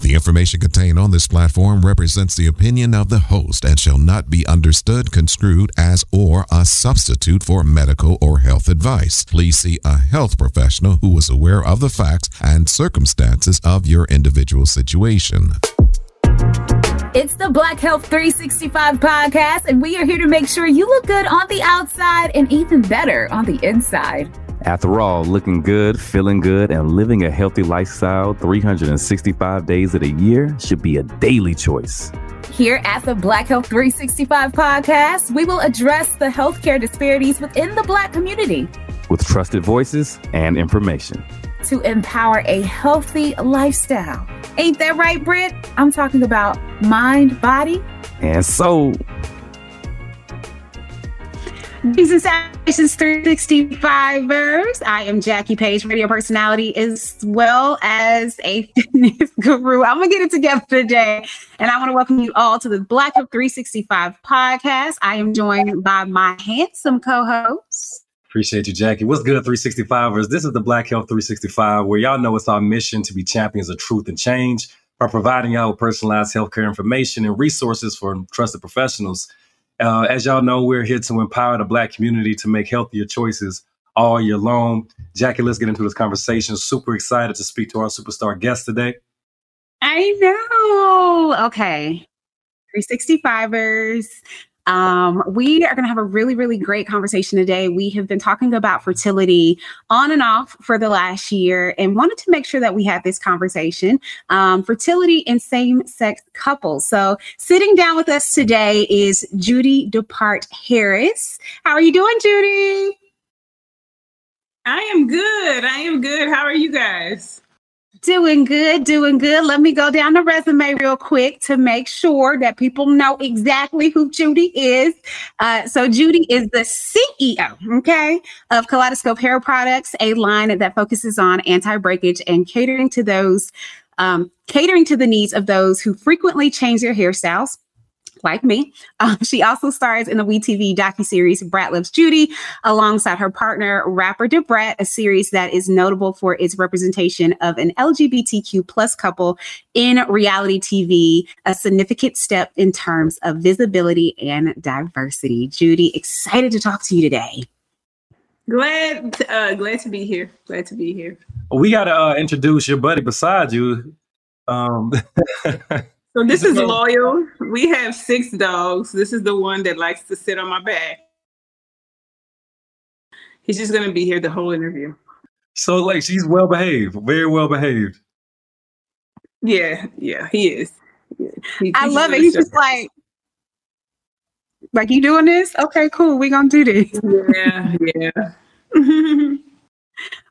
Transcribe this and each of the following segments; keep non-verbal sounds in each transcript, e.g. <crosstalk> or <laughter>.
The information contained on this platform represents the opinion of the host and shall not be understood, construed as, or a substitute for medical or health advice. Please see a health professional who is aware of the facts and circumstances of your individual situation. It's the Black Health 365 podcast, and we are here to make sure you look good on the outside and even better on the inside. After all, looking good, feeling good, and living a healthy lifestyle 365 days of the year should be a daily choice. Here at the Black Health 365 podcast, we will address the healthcare disparities within the Black community with trusted voices and information to empower a healthy lifestyle. Ain't that right, Britt? I'm talking about mind, body, and soul. These are Salutations 365ers. I am Jackie Page, radio personality, as well as a <laughs> fitness guru. I'm going to get it together today. And I want to welcome you all to the Black Health 365 podcast. I am joined by my handsome co host. Appreciate you, Jackie. What's good, 365ers? This is the Black Health 365, where y'all know it's our mission to be champions of truth and change by providing y'all with personalized healthcare information and resources for trusted professionals uh, as y'all know, we're here to empower the Black community to make healthier choices all year long. Jackie, let's get into this conversation. Super excited to speak to our superstar guest today. I know. Okay. 365ers. Um, we are going to have a really, really great conversation today. We have been talking about fertility on and off for the last year and wanted to make sure that we had this conversation. Um, fertility in same sex couples. So, sitting down with us today is Judy Dupart Harris. How are you doing, Judy? I am good. I am good. How are you guys? Doing good, doing good. Let me go down the resume real quick to make sure that people know exactly who Judy is. Uh, so, Judy is the CEO, okay, of Kaleidoscope Hair Products, a line that focuses on anti breakage and catering to those, um, catering to the needs of those who frequently change their hairstyles like me. Um, she also stars in the WeTV docuseries Brat Loves Judy alongside her partner, rapper Da Brat, a series that is notable for its representation of an LGBTQ plus couple in reality TV, a significant step in terms of visibility and diversity. Judy, excited to talk to you today. Glad, uh, glad to be here. Glad to be here. We got to uh, introduce your buddy beside you. Um, <laughs> So this is loyal. We have six dogs. This is the one that likes to sit on my back. He's just gonna be here the whole interview. So like she's well behaved, very well behaved. Yeah, yeah, he is. Yeah, he, I love it. He's just like, like you doing this? Okay, cool. We're gonna do this. Yeah, yeah. <laughs>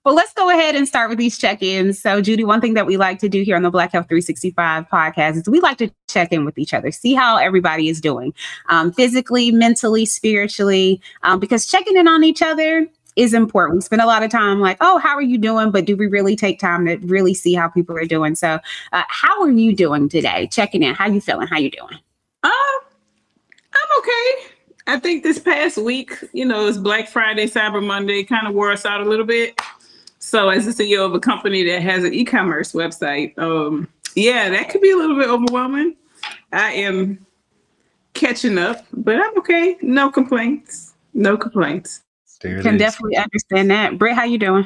Well, let's go ahead and start with these check ins. So, Judy, one thing that we like to do here on the Black Health 365 podcast is we like to check in with each other, see how everybody is doing um, physically, mentally, spiritually, um, because checking in on each other is important. We spend a lot of time like, oh, how are you doing? But do we really take time to really see how people are doing? So, uh, how are you doing today? Checking in. How you feeling? How you doing? Uh, I'm okay. I think this past week, you know, it's Black Friday, Cyber Monday, kind of wore us out a little bit. So, as the CEO of a company that has an e-commerce website, um, yeah, that could be a little bit overwhelming. I am catching up, but I'm okay. No complaints. No complaints. Can definitely understand that. Britt, how you doing?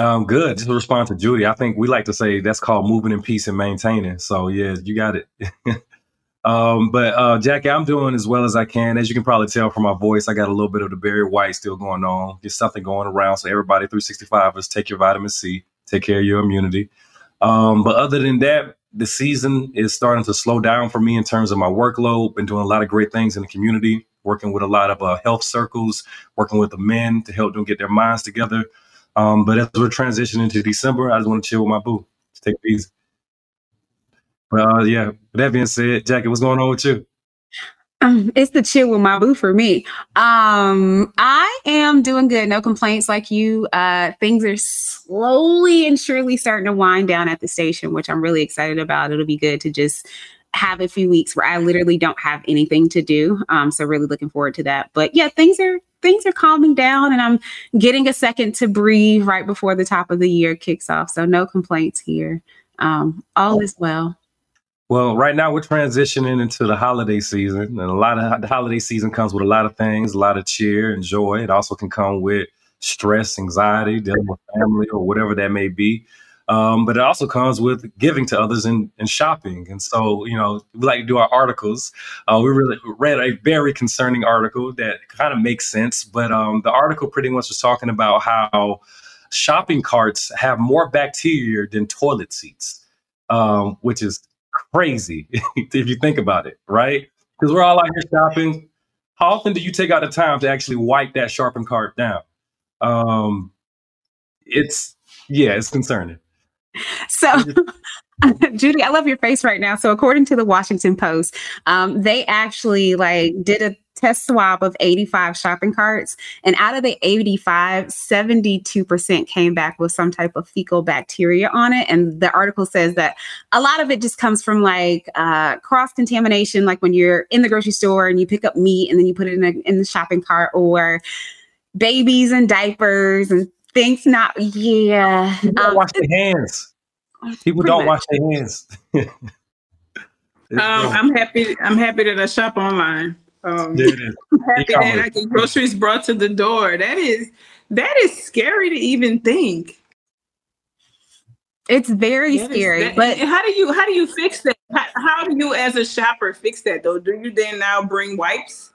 Um, good. Just to respond to Judy, I think we like to say that's called moving in peace and maintaining. So yeah, you got it. <laughs> Um, but uh, Jackie, I'm doing as well as I can. As you can probably tell from my voice, I got a little bit of the Barry White still going on. There's something going around. So everybody, 365ers, take your vitamin C, take care of your immunity. Um, but other than that, the season is starting to slow down for me in terms of my workload. Been doing a lot of great things in the community, working with a lot of uh, health circles, working with the men to help them get their minds together. Um, but as we're transitioning to December, I just want to chill with my boo. Take it easy. Uh, yeah. That being said, Jackie, what's going on with you? Um, it's the chill with my boo for me. Um, I am doing good, no complaints like you. Uh, things are slowly and surely starting to wind down at the station, which I'm really excited about. It'll be good to just have a few weeks where I literally don't have anything to do. Um, so really looking forward to that. But yeah, things are things are calming down and I'm getting a second to breathe right before the top of the year kicks off. So no complaints here. Um, all is well. Well, right now we're transitioning into the holiday season, and a lot of the holiday season comes with a lot of things, a lot of cheer and joy. It also can come with stress, anxiety, dealing with family or whatever that may be. Um, but it also comes with giving to others and, and shopping. And so, you know, we like to do our articles. Uh, we really read a very concerning article that kind of makes sense. But um, the article pretty much was talking about how shopping carts have more bacteria than toilet seats, um, which is crazy <laughs> if you think about it, right? Because we're all out here shopping. How often do you take out the time to actually wipe that shopping cart down? Um, it's yeah, it's concerning. So <laughs> Judy, I love your face right now. So, according to the Washington Post, um, they actually like did a test swab of 85 shopping carts, and out of the 85, 72% came back with some type of fecal bacteria on it. And the article says that a lot of it just comes from like uh, cross contamination, like when you're in the grocery store and you pick up meat and then you put it in, a, in the shopping cart, or babies and diapers and things. Not yeah. Um, wash their hands. People don't much. wash their hands. <laughs> um, I'm happy. I'm happy that I shop online. Um, yeah, <laughs> I'm happy that I get groceries brought to the door. That is that is scary to even think. It's very that scary. That, but how do you how do you fix that? How, how do you as a shopper fix that though? Do you then now bring wipes?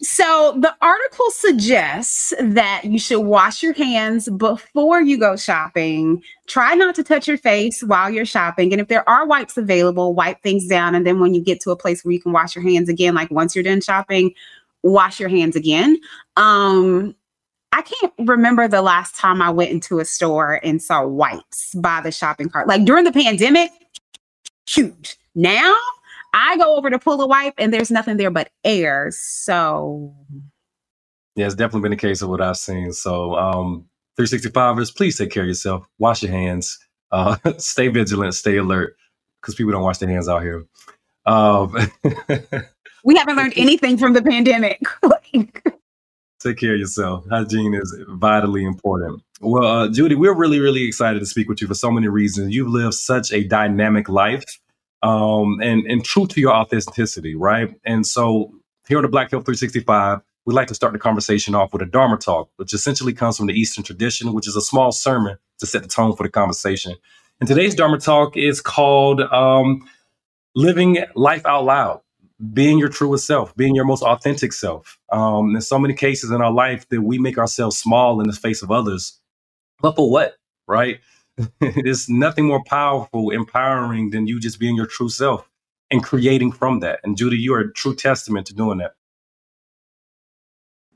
So the article suggests that you should wash your hands before you go shopping. Try not to touch your face while you're shopping. And if there are wipes available, wipe things down. And then when you get to a place where you can wash your hands again, like once you're done shopping, wash your hands again. Um, I can't remember the last time I went into a store and saw wipes by the shopping cart. Like during the pandemic, huge. Now I go over to pull a wipe and there's nothing there but air. So yeah, it's definitely been the case of what I've seen. So um 365ers, please take care of yourself. Wash your hands. Uh, <laughs> stay vigilant, stay alert, because people don't wash their hands out here. Um, <laughs> we haven't learned anything from the pandemic. <laughs> take care of yourself. Hygiene is vitally important. Well, uh, Judy, we're really, really excited to speak with you for so many reasons. You've lived such a dynamic life um, and and true to your authenticity, right? And so here on the Black Health 365, we like to start the conversation off with a Dharma talk, which essentially comes from the Eastern tradition, which is a small sermon to set the tone for the conversation. And today's Dharma talk is called um, "Living Life Out Loud." Being your truest self, being your most authentic self. Um, there's so many cases in our life that we make ourselves small in the face of others. But for what, right? <laughs> There's nothing more powerful, empowering than you just being your true self and creating from that. And Judy, you are a true testament to doing that.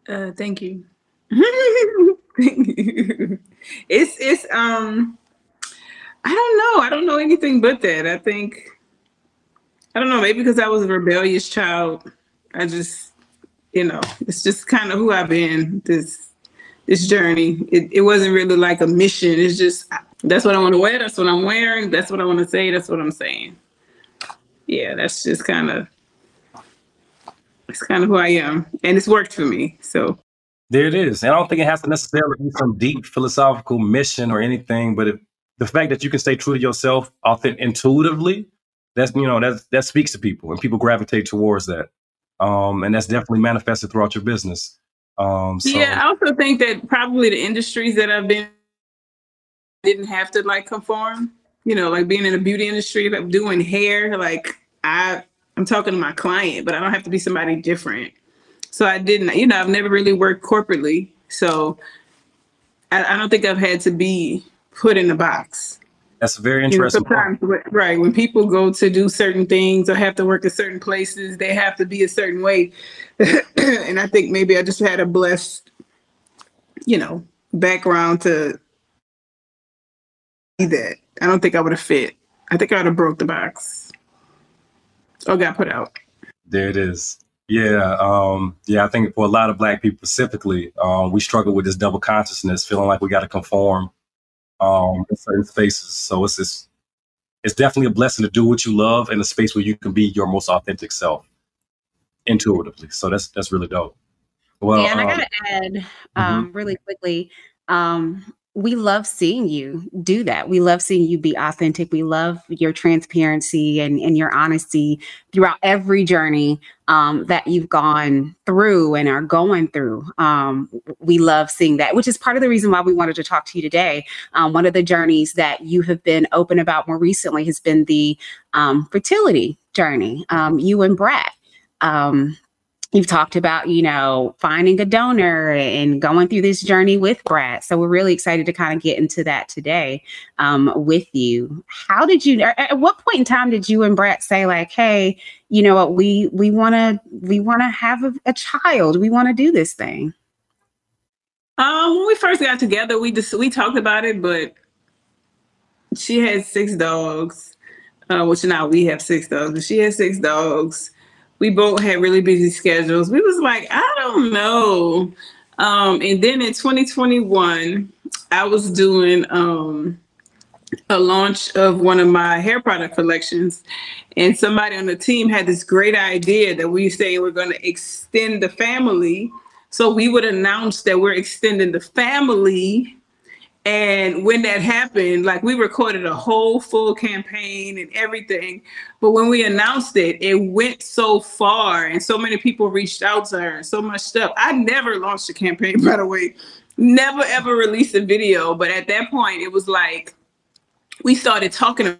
Uh, thank you. <laughs> It's it's um I don't know. I don't know anything but that. I think I don't know, maybe because I was a rebellious child. I just you know, it's just kind of who I've been this this journey. It, it wasn't really like a mission. It's just that's what I want to wear. That's what I'm wearing. That's what I want to say. That's what I'm saying. Yeah, that's just kind of it's kind of who I am, and it's worked for me. So there it is. And I don't think it has to necessarily be some deep philosophical mission or anything, but if, the fact that you can stay true to yourself, authentic, intuitively, that's you know that that speaks to people, and people gravitate towards that. Um, and that's definitely manifested throughout your business. Um, so. Yeah, I also think that probably the industries that I've been didn't have to like conform. You know, like being in the beauty industry, like doing hair, like I I'm talking to my client, but I don't have to be somebody different. So I didn't, you know, I've never really worked corporately. So I, I don't think I've had to be put in a box. That's very interesting. You know, right. When people go to do certain things or have to work at certain places, they have to be a certain way. <clears throat> and I think maybe I just had a blessed, you know, background to that. I don't think I would have fit I think I would have broke the box or got put out. There it is. Yeah, um, yeah. I think for a lot of Black people specifically, um, we struggle with this double consciousness, feeling like we got to conform um, in certain spaces. So it's just, it's definitely a blessing to do what you love in a space where you can be your most authentic self, intuitively. So that's that's really dope. Well, yeah, and um, I gotta add um, mm-hmm. really quickly. Um, we love seeing you do that. We love seeing you be authentic. We love your transparency and, and your honesty throughout every journey um, that you've gone through and are going through. Um, we love seeing that, which is part of the reason why we wanted to talk to you today. Um, one of the journeys that you have been open about more recently has been the um, fertility journey, um, you and Brat. Um, you've talked about, you know, finding a donor and going through this journey with Brat. So we're really excited to kind of get into that today um, with you. How did you? At what point in time did you and Brat say like, "Hey, you know what? We we want to we want to have a, a child. We want to do this thing." Um, when we first got together, we just we talked about it, but she had six dogs, uh, which now we have six dogs, but she had six dogs we both had really busy schedules. We was like, I don't know. Um, and then in 2021, I was doing um, a launch of one of my hair product collections, and somebody on the team had this great idea that we say we're going to extend the family. So we would announce that we're extending the family and when that happened, like we recorded a whole full campaign and everything. But when we announced it, it went so far and so many people reached out to her and so much stuff. I never launched a campaign, <laughs> by the way, never ever released a video. But at that point, it was like we started talking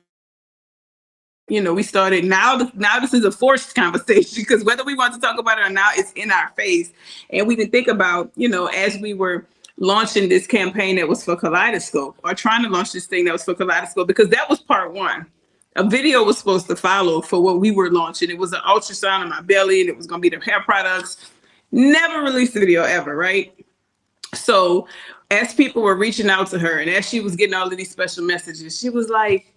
you know, we started now. Now this is a forced <laughs> conversation because whether we want to talk about it or not, it's in our face, and we can think about, you know, as we were launching this campaign that was for Kaleidoscope or trying to launch this thing that was for Kaleidoscope because that was part one. A video was supposed to follow for what we were launching. It was an ultrasound of my belly and it was going to be the hair products. Never released the video ever, right? So, as people were reaching out to her and as she was getting all of these special messages, she was like,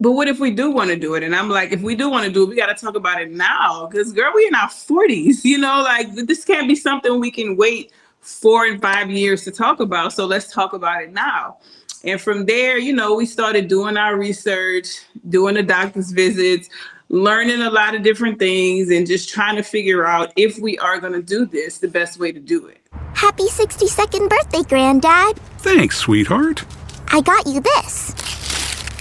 but what if we do want to do it? And I'm like, if we do want to do it, we got to talk about it now. Because, girl, we in our 40s, you know, like this can't be something we can wait four and five years to talk about. So let's talk about it now. And from there, you know, we started doing our research, doing the doctor's visits, learning a lot of different things, and just trying to figure out if we are going to do this, the best way to do it. Happy 62nd birthday, Granddad. Thanks, sweetheart. I got you this.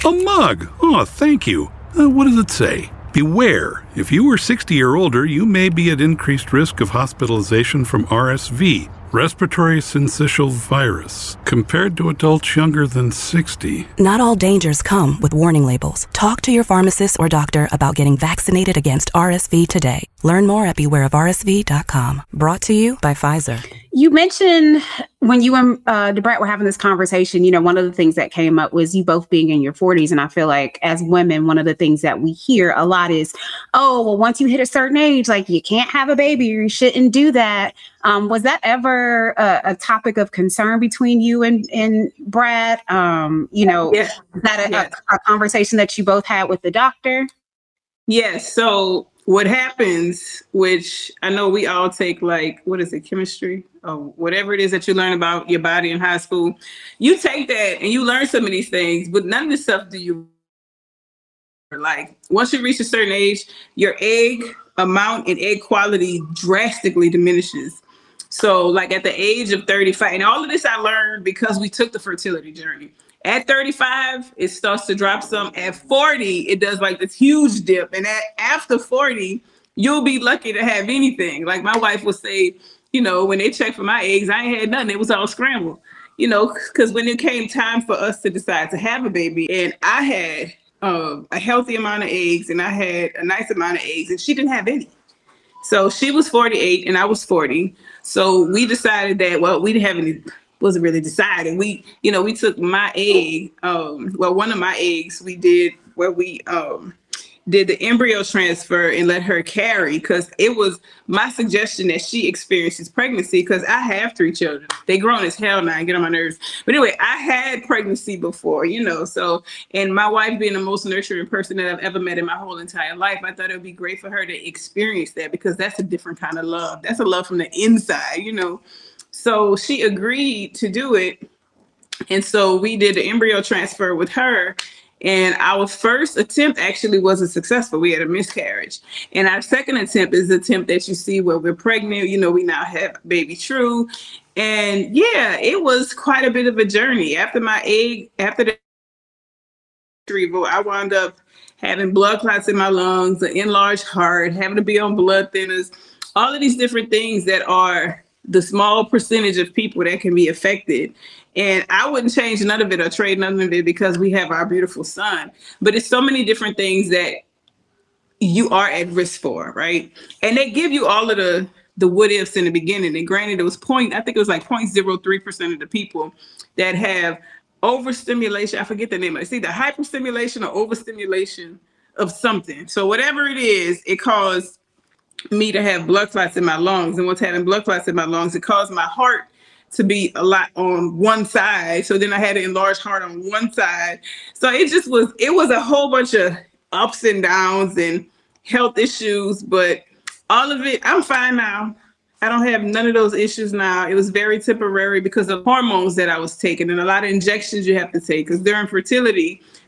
A mug. Oh, thank you. Uh, what does it say? Beware, if you are 60 or older, you may be at increased risk of hospitalization from RSV respiratory syncytial virus compared to adults younger than 60. Not all dangers come with warning labels. Talk to your pharmacist or doctor about getting vaccinated against RSV today. Learn more at bewareofrsv.com. Brought to you by Pfizer. You mentioned when you and uh, Da Brat were having this conversation, you know, one of the things that came up was you both being in your 40s. And I feel like as women, one of the things that we hear a lot is, oh, well, once you hit a certain age, like you can't have a baby or you shouldn't do that. Um, was that ever a, a, topic of concern between you and, and Brat? Um, you know, yeah. is that a, yeah. a, a conversation that you both had with the doctor? Yes. So what happens, which I know we all take like, what is it, chemistry or whatever it is that you learn about your body in high school, you take that and you learn some of these things, but none of this stuff do you like. Once you reach a certain age, your egg amount and egg quality drastically diminishes. So, like at the age of 35, and all of this I learned because we took the fertility journey. At 35, it starts to drop some. At 40, it does like this huge dip. And at after 40, you'll be lucky to have anything. Like my wife would say, you know, when they checked for my eggs, I ain't had nothing. It was all scrambled. You know, because when it came time for us to decide to have a baby, and I had uh, a healthy amount of eggs and I had a nice amount of eggs, and she didn't have any. So she was 48 and I was 40. So we decided that, well, we didn't have any wasn't really decided. We, you know, we took my egg, um, well, one of my eggs we did where we um did the embryo transfer and let her carry because it was my suggestion that she experiences pregnancy because I have three children. They grown as hell now and get on my nerves. But anyway, I had pregnancy before, you know. So and my wife being the most nurturing person that I've ever met in my whole entire life, I thought it would be great for her to experience that because that's a different kind of love. That's a love from the inside, you know. So she agreed to do it. And so we did the embryo transfer with her and our first attempt actually wasn't successful. We had a miscarriage. And our second attempt is the attempt that you see where we're pregnant. You know, we now have baby True. And yeah, it was quite a bit of a journey. After my egg, after the retrieval, I wound up having blood clots in my lungs, an enlarged heart, having to be on blood thinners, all of these different things that are the small percentage of people that can be affected. And I wouldn't change none of it or trade none of it because we have our beautiful son. But it's so many different things that you are at risk for, right? And they give you all of the the what ifs in the beginning. And granted, it was point, I think it was like 0.03% of the people that have overstimulation. I forget the name of it. It's either hyperstimulation or overstimulation of something. So whatever it is, it caused me to have blood clots in my lungs. And what's having blood clots in my lungs, it caused my heart to be a lot on one side. So then I had an enlarged heart on one side. So it just was, it was a whole bunch of ups and downs and health issues, but all of it, I'm fine now. I don't have none of those issues now. It was very temporary because of hormones that I was taking and a lot of injections you have to take. Because during fertility,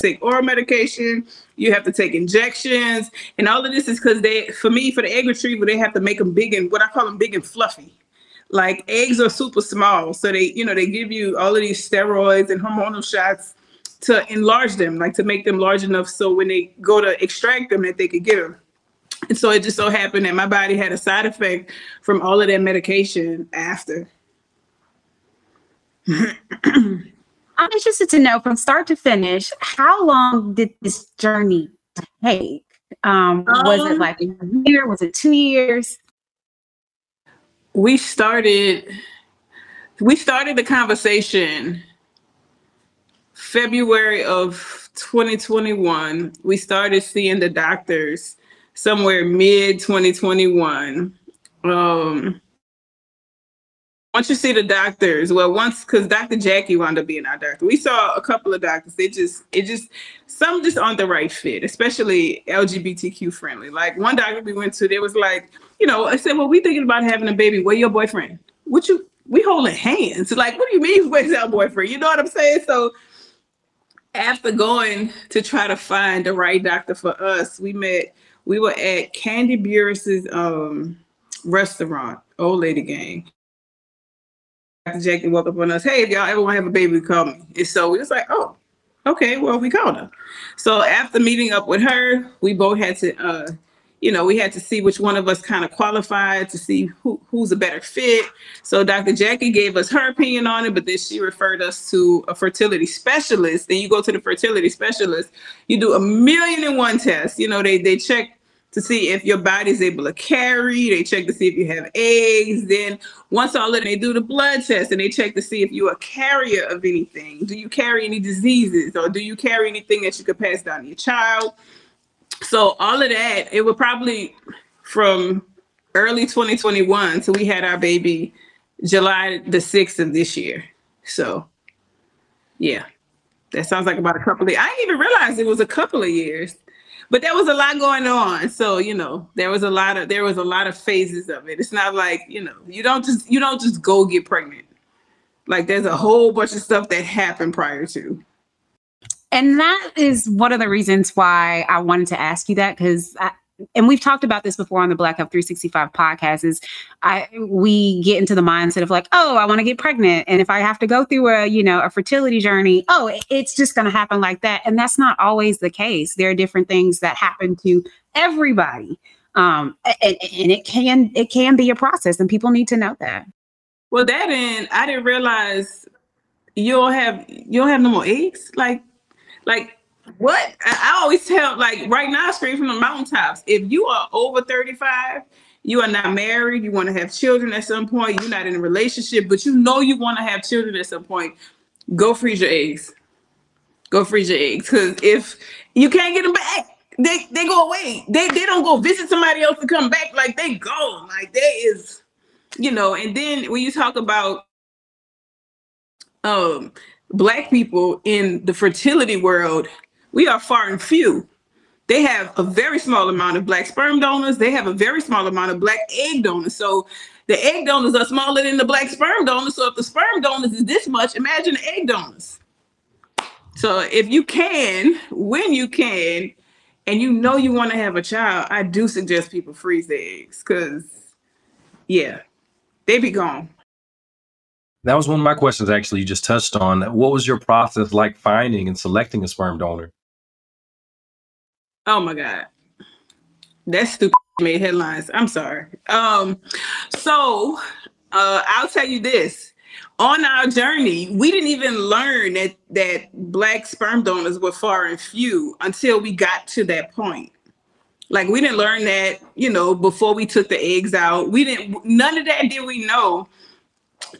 Take oral medication, you have to take injections, and all of this is because they, for me, for the egg retrieval, they have to make them big and what I call them big and fluffy. Like eggs are super small, so they, you know, they give you all of these steroids and hormonal shots to enlarge them, like to make them large enough so when they go to extract them, that they could get them. And so it just so happened that my body had a side effect from all of that medication after. <clears throat> I'm interested to know from start to finish, how long did this journey take? Um, was it Um, like a year? Was it two years? we started we started the conversation February of 2021. We started seeing the doctors somewhere mid 2021. Um once you see the doctors, well, once because Dr. Jackie wound up being our doctor. We saw a couple of doctors. They just, it just, some just aren't the right fit, especially LGBTQ friendly. Like one doctor we went to, they was like, you know, I said, well, we thinking about having a baby. Where your boyfriend? What you? We holding hands. Like, what do you mean? <laughs> Where's our boyfriend? You know what I'm saying? So after going to try to find the right doctor for us, we met. We were at Kandi Burruss's um, restaurant, Old Lady Gang. Dr. Jackie woke up on us, hey, if y'all ever want to have a baby, call me. And so we was like, oh, okay, well, we called her. So after meeting up with her, we both had to, uh, you know, we had to see which one of us kind of qualified to see who, who's a better fit. So Dr. Jackie gave us her opinion on it, but then she referred us to a fertility specialist. Then you go to the fertility specialist, you do a million and one tests. You know, they they check to see if your body's able to carry. They check to see if you have eggs. Then once all of that, they do the blood test and they check to see if you're a carrier of anything. Do you carry any diseases or do you carry anything that you could pass down to your child? So all of that, it would probably from early 2021 so we had our baby July the 6th of this year. So yeah, that sounds like about a couple of, I didn't even realize it was a couple of years. But there was a lot going on. So, you know, there was a lot of there was a lot of phases of it. It's not like, you know, you don't just you don't just go get pregnant. Like there's a whole bunch of stuff that happened prior to. And that is one of the reasons why I wanted to ask you that because and we've talked about this before on the Black Health 365 podcast is I we get into the mindset of like, oh, I want to get pregnant. And if I have to go through a, you know, a fertility journey, oh, it's just gonna happen like that. And that's not always the case. There are different things that happen to everybody. Um, and, and it can it can be a process and people need to know that. Well, that and I didn't realize you'll have you'll have no more eggs. Like like what? I always tell, like right now, straight from the mountaintops, if you are over 35, you are not married, you want to have children at some point, you're not in a relationship, but you know you want to have children at some point, go freeze your eggs. Go freeze your eggs. Because if you can't get them back, they, they go away. They, they don't go visit somebody else to come back. Like they go. Like there is, you know, and then when you talk about um black people in the fertility world, we are far and few. They have a very small amount of black sperm donors. They have a very small amount of black egg donors. So the egg donors are smaller than the black sperm donors. So if the sperm donors is this much, imagine the egg donors. So if you can, when you can, and you know you want to have a child, I do suggest people freeze their eggs because, yeah, they be gone. That was one of my questions, actually, you just touched on. What was your process like finding and selecting a sperm donor? Oh my God. That stupid <laughs> made headlines. I'm sorry. Um, so uh, I'll tell you this. On our journey, we didn't even learn that that black sperm donors were far and few until we got to that point. Like we didn't learn that, you know, before we took the eggs out. We didn't none of that did we know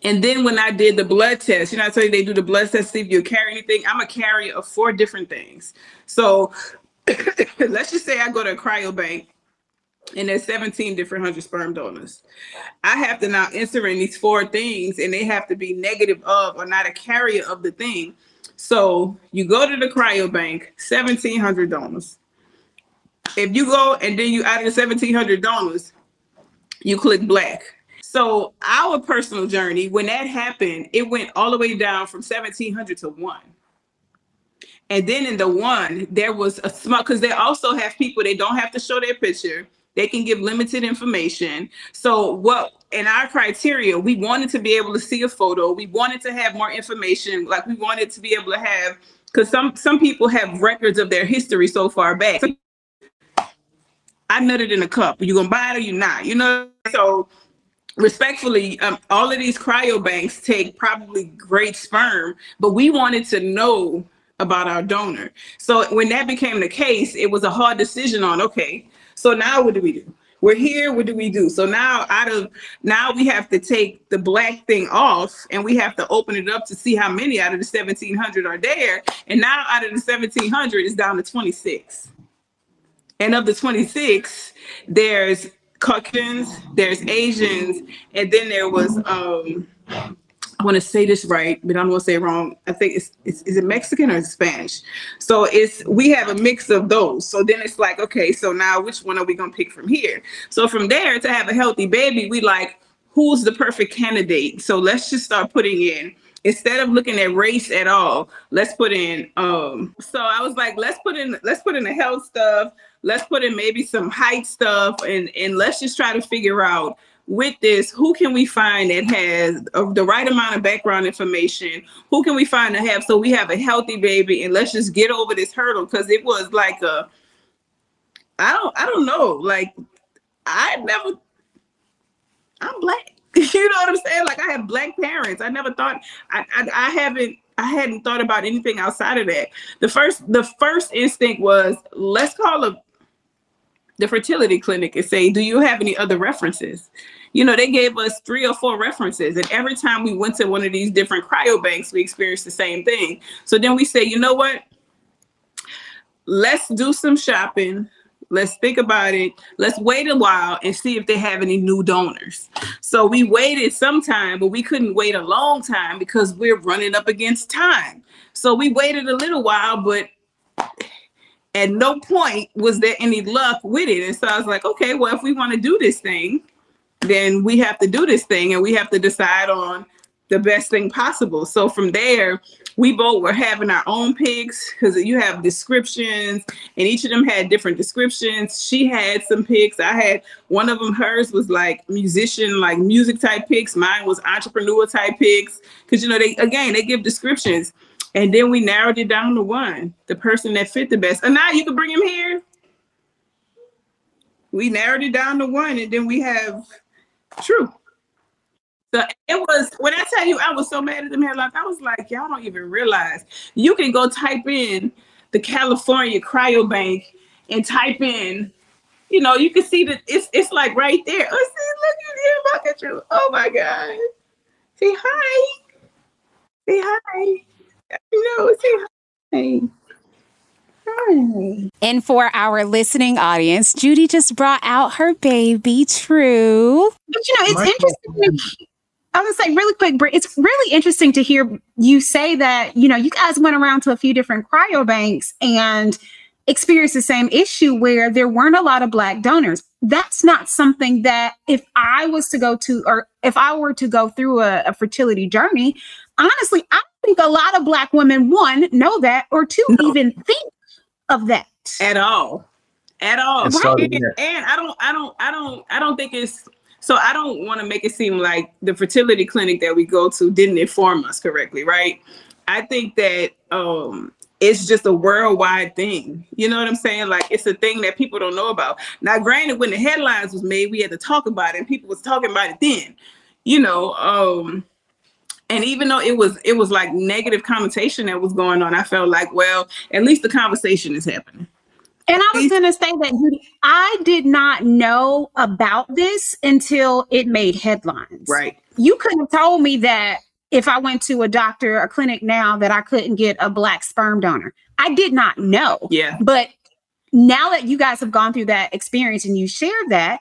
and then when I did the blood test, you know, I tell you they do the blood test, see if you carry anything. I'm a carrier of four different things. So <laughs> let's just say I go to a cryobank and there's 17 different hundred sperm donors. I have to now enter in these four things and they have to be negative of or not a carrier of the thing. So you go to the cryobank, 1700 donors. If you go and then you out of the 1700 donors, you click black. So our personal journey, when that happened, it went all the way down from 1700 to one. And then in the one, there was a small, because they also have people, they don't have to show their picture. They can give limited information. So what in our criteria, we wanted to be able to see a photo. We wanted to have more information. Like we wanted to be able to have, because some some people have records of their history so far back. I nutted in a cup. Are you gonna buy it or you not? You know, so respectfully, um, all of these cryobanks take probably great sperm, but we wanted to know about our donor. So when that became the case, it was a hard decision on okay, so now what do we do? We're here, what do we do? So now out of now we have to take the black thing off and we have to open it up to see how many out of the 1700 are there. And now out of the 1700 is down to 26. And of the 26, there's Caucasians, there's Asians, and then there was um I want to say this right, but I'm gonna say it wrong. I think it's, it's is it Mexican or Spanish? So it's we have a mix of those. So then it's like, okay, so now which one are we gonna pick from here? So from there to have a healthy baby, we like who's the perfect candidate. So let's just start putting in instead of looking at race at all, let's put in um so I was like, let's put in let's put in the health stuff, let's put in maybe some height stuff and and let's just try to figure out with this who can we find that has uh, the right amount of background information? Who can we find to have so we have a healthy baby and let's just get over this hurdle? Because it was like a i don't i don't know like i never i'm black. <laughs> You know what i'm saying? Like i have black parents. I never thought I, I i haven't I hadn't thought about anything outside of that. The first the first instinct was let's call a the fertility clinic and say, Do you have any other references? You know, they gave us three or four references. And every time we went to one of these different cryobanks, we experienced the same thing. So then we say, you know what? Let's do some shopping. Let's think about it. Let's wait a while and see if they have any new donors. So we waited some time, but we couldn't wait a long time because we're running up against time. So we waited a little while, but at no point was there any luck with it. And so I was like, okay, well, if we want to do this thing, then we have to do this thing and we have to decide on the best thing possible. So from there, we both were having our own picks because you have descriptions and each of them had different descriptions. She had some picks. I had one of them, hers was like musician, like music type picks. Mine was entrepreneur type picks. Cause you know, they again they give descriptions. And then we narrowed it down to one, the person that fit the best. And now you can bring him here. We narrowed it down to one, and then we have True. So it was when I tell you I was so mad at them headlines, I was like, y'all don't even realize you can go type in the California cryobank and type in, you know, you can see that it's it's like right there. Oh, see, look at you, look at you. Oh my God. Say hi. Say hi. You know, say hi. Hi. And for our listening audience, Judy just brought out her baby, True. But you know, it's interesting. I was say really quick, it's really interesting to hear you say that, you know, you guys went around to a few different cryobanks and experienced the same issue where there weren't a lot of black donors. That's not something that if I was to go to, or if I were to go through a, a fertility journey, honestly, I think a lot of black women, one, know that, or two, no. even think of that at all at all. and, and i don't i don't i don't i don't think it's so i don't want to make it seem like the fertility clinic that we go to didn't inform us correctly right i think that um it's just a worldwide thing. You know what I'm saying? Like it's a thing that people don't know about. Now, granted, when the headlines was made, we had to talk about it, and people was talking about it then. You know, um, and even though it was it was like negative connotation that was going on i felt like well at least the conversation is happening and I was going to say that Judy, I did not know about this until it made headlines. Right. You couldn't have told me that if I went to a doctor, a clinic now, that I couldn't get a black sperm donor. I did not know. Yeah. But now that you guys have gone through that experience and you shared that,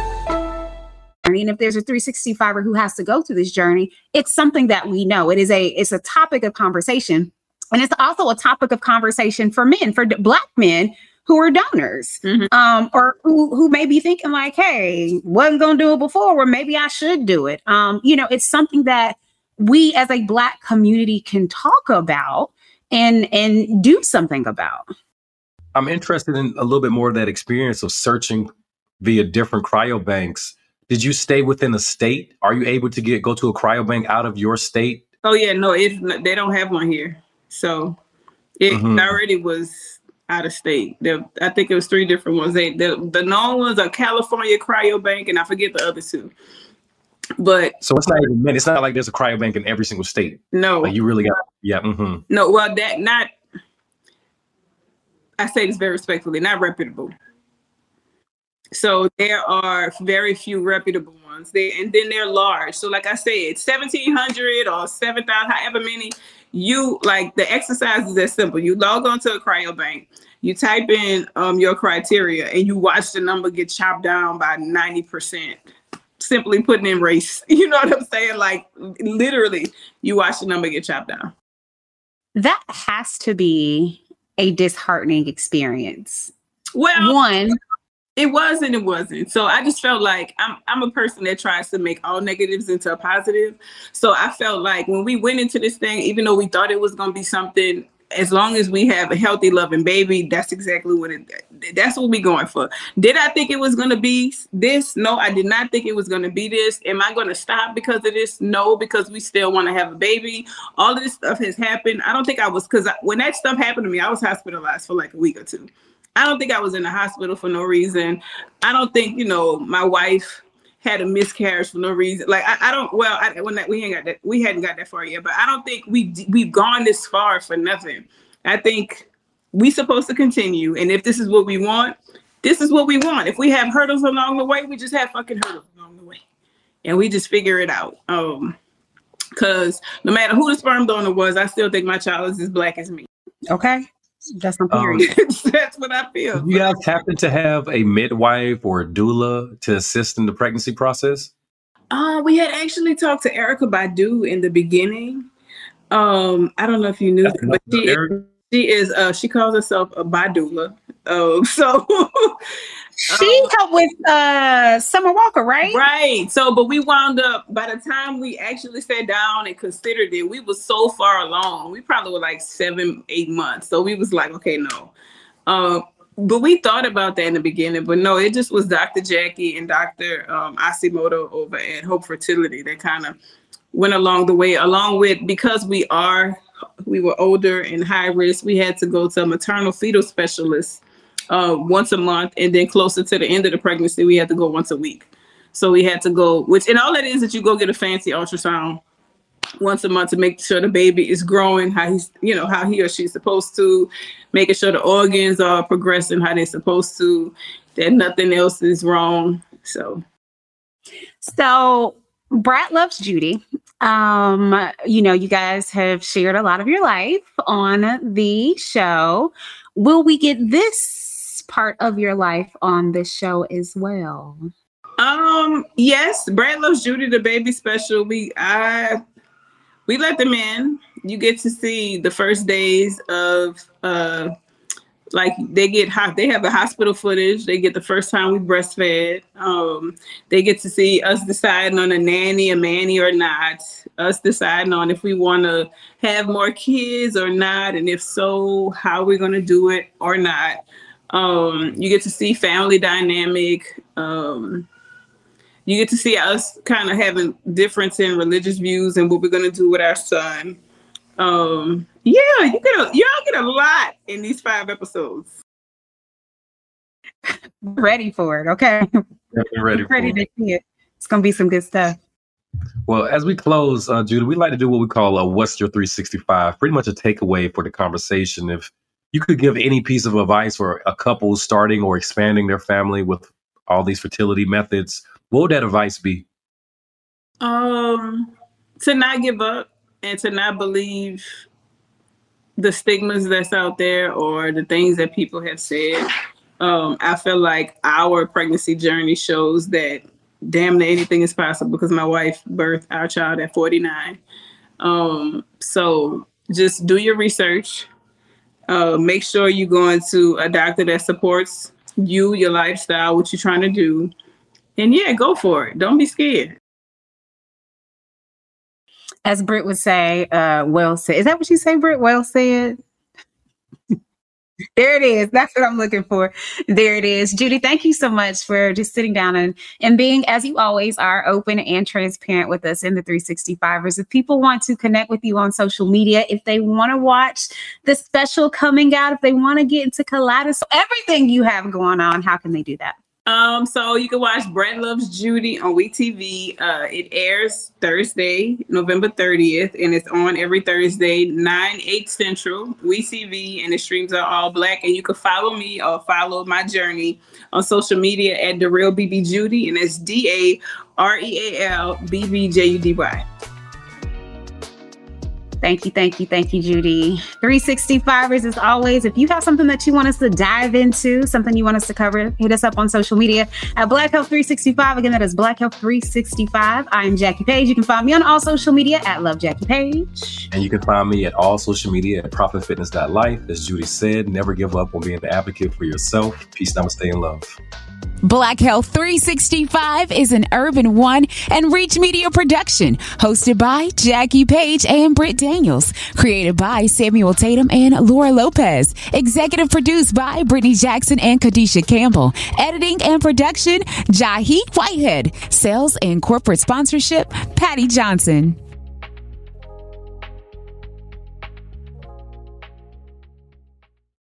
journey and if there's a 365er who has to go through this journey it's something that we know. It is a it's a topic of conversation. And it's also a topic of conversation for men for black men who are donors mm-hmm. um, or who, who may be thinking like hey wasn't gonna do it before or maybe i should do it. Um, you know it's something that we as a black community can talk about and and do something about. I'm interested in a little bit more of that experience of searching via different cryobanks did you stay within a state? Are you able to get go to a cryobank out of your state? Oh yeah, no, it they don't have one here. So it mm-hmm. already was out of state. There, I think it was three different ones. They the, the known ones are California Cryobank, and I forget the other two. But so it's not even it's not like there's a cryobank in every single state. No, like you really got yeah. Mm-hmm. No, well that not. I say this very respectfully, not reputable. So there are very few reputable ones there, and then they're large. So like I said, seventeen hundred or seven thousand, however many. You like the exercise is that simple. You log on to a cryobank, you type in um, your criteria, and you watch the number get chopped down by ninety percent. Simply putting in race. <laughs> You know what I'm saying? Like literally, you watch the number get chopped down. That has to be a disheartening experience. Well, one it was and it wasn't. So I just felt like I'm I'm a person that tries to make all negatives into a positive. So I felt like when we went into this thing, even though we thought it was gonna be something, as long as we have a healthy, loving baby, that's exactly what it that's what we're going for. Did I think it was gonna be this? No, I did not think it was gonna be this. Am I gonna stop because of this? No, because we still want to have a baby. All of this stuff has happened. I don't think I was because when that stuff happened to me, I was hospitalized for like a week or two. I don't think I was in the hospital for no reason. I don't think you know my wife had a miscarriage for no reason. Like I, I don't. Well, I, when that we ain't got that, we hadn't got that far yet. But I don't think we we've gone this far for nothing. I think we supposed to continue, and if this is what we want, this is what we want. If we have hurdles along the way, we just have fucking hurdles along the way, and we just figure it out. Um, because no matter who the sperm donor was, I still think my child is as black as me. Okay. That's my Um. <laughs> That's what I feel. You guys happen to have a midwife or a doula to assist in the pregnancy process? Uh, we had actually talked to Erykah Badu in the beginning. Um, I don't know if you knew, that, but she is, she is uh she calls herself a Badula. Um, <laughs> so she helped with uh Summer Walker, right? Right. So, but we wound up by the time we actually sat down and considered it, we was so far along. We probably were like seven, eight months. So we was like, okay, no. Um, but we thought about that in the beginning, but no, it just was Dr. Jackie and Dr. Um, Asimoto over at Hope Fertility that kind of went along the way, along with because we are we were older and high risk, we had to go to a maternal fetal specialist uh, once a month, and then closer to the end of the pregnancy, we had to go once a week. So we had to go, which and all that is that you go get a fancy ultrasound once a month to make sure the baby is growing how he's you know how he or she's supposed to making sure the organs are progressing how they're supposed to that nothing else is wrong so So Brat loves Judy. Um, you know, you guys have shared a lot of your life on the show. Will we get this part of your life on this show as well? um yes Brat Loves Judy the baby special we i we let them in you get to see the first days of uh like they get hot they have the hospital footage they get the first time we breastfed um they get to see us deciding on a nanny a manny or not us deciding on if we want to have more kids or not and if so how we're going to do it or not. Um you get to see family dynamic um you get to see us kind of having difference in religious views and what we're going to do with our son. Um yeah you get a y'all get a lot in these five episodes Ready for it, okay? Definitely ready. Ready for to it. see it. It's gonna be some good stuff. Well, as we close, uh, Judy, we like to do what we call a What's Your 365, pretty much a takeaway for the conversation. If you could give any piece of advice for a couple starting or expanding their family with all these fertility methods, what would that advice be? um to not give up and to not believe the stigmas that's out there or the things that people have said. Um i feel like our pregnancy journey shows that damn near anything is possible because my wife birthed our child at 49 um so just do your research. Uh make sure you're going to a doctor that supports you your lifestyle what you're trying to do. And yeah go for it. Don't be scared As Britt would say, uh, well said. Is that what you say, Britt? Well said. there it is. That's what I'm looking for. There it is. Judy, thank you so much for just sitting down and, and being, as you always are, open and transparent with us in the 365ers. If people want to connect with you on social media, if they want to watch the special coming out, if they want to get into Kaleidoscope, everything you have going on, how can they do that? Um, so you can watch Brat Loves Judy on WE tv. Uh, it airs Thursday, November 30th, and it's on every Thursday, 9, 8 Central, We TV, and the streams are ALLBLK. And you can follow me or follow my journey on social media at Da Real BB Judy, and it's D A R E A L B B J U D Y. Thank you, thank you, thank you, Judy. 365ers, as always, if you have something that you want us to dive into, something you want us to cover, hit us up on social media at Black Health 365. Again, that is Black Health 365. I'm Jackie Paige. You can find me on all social media at Love Jackie Paige. And you can find me at all social media at profitfitness.life. As Judy said, never give up on being the advocate for yourself. Peace, namaste, and love. Black Health 365 is an Urban One and Reach Media production, hosted by Jackie Paige and Britt Daniels. Created by Samuel Tatum and Laura Lopez. Executive produced by Brittany Jackson and Kadisha Campbell. Editing and production, Jahi Whitehead. Sales and corporate sponsorship, Patty Johnson.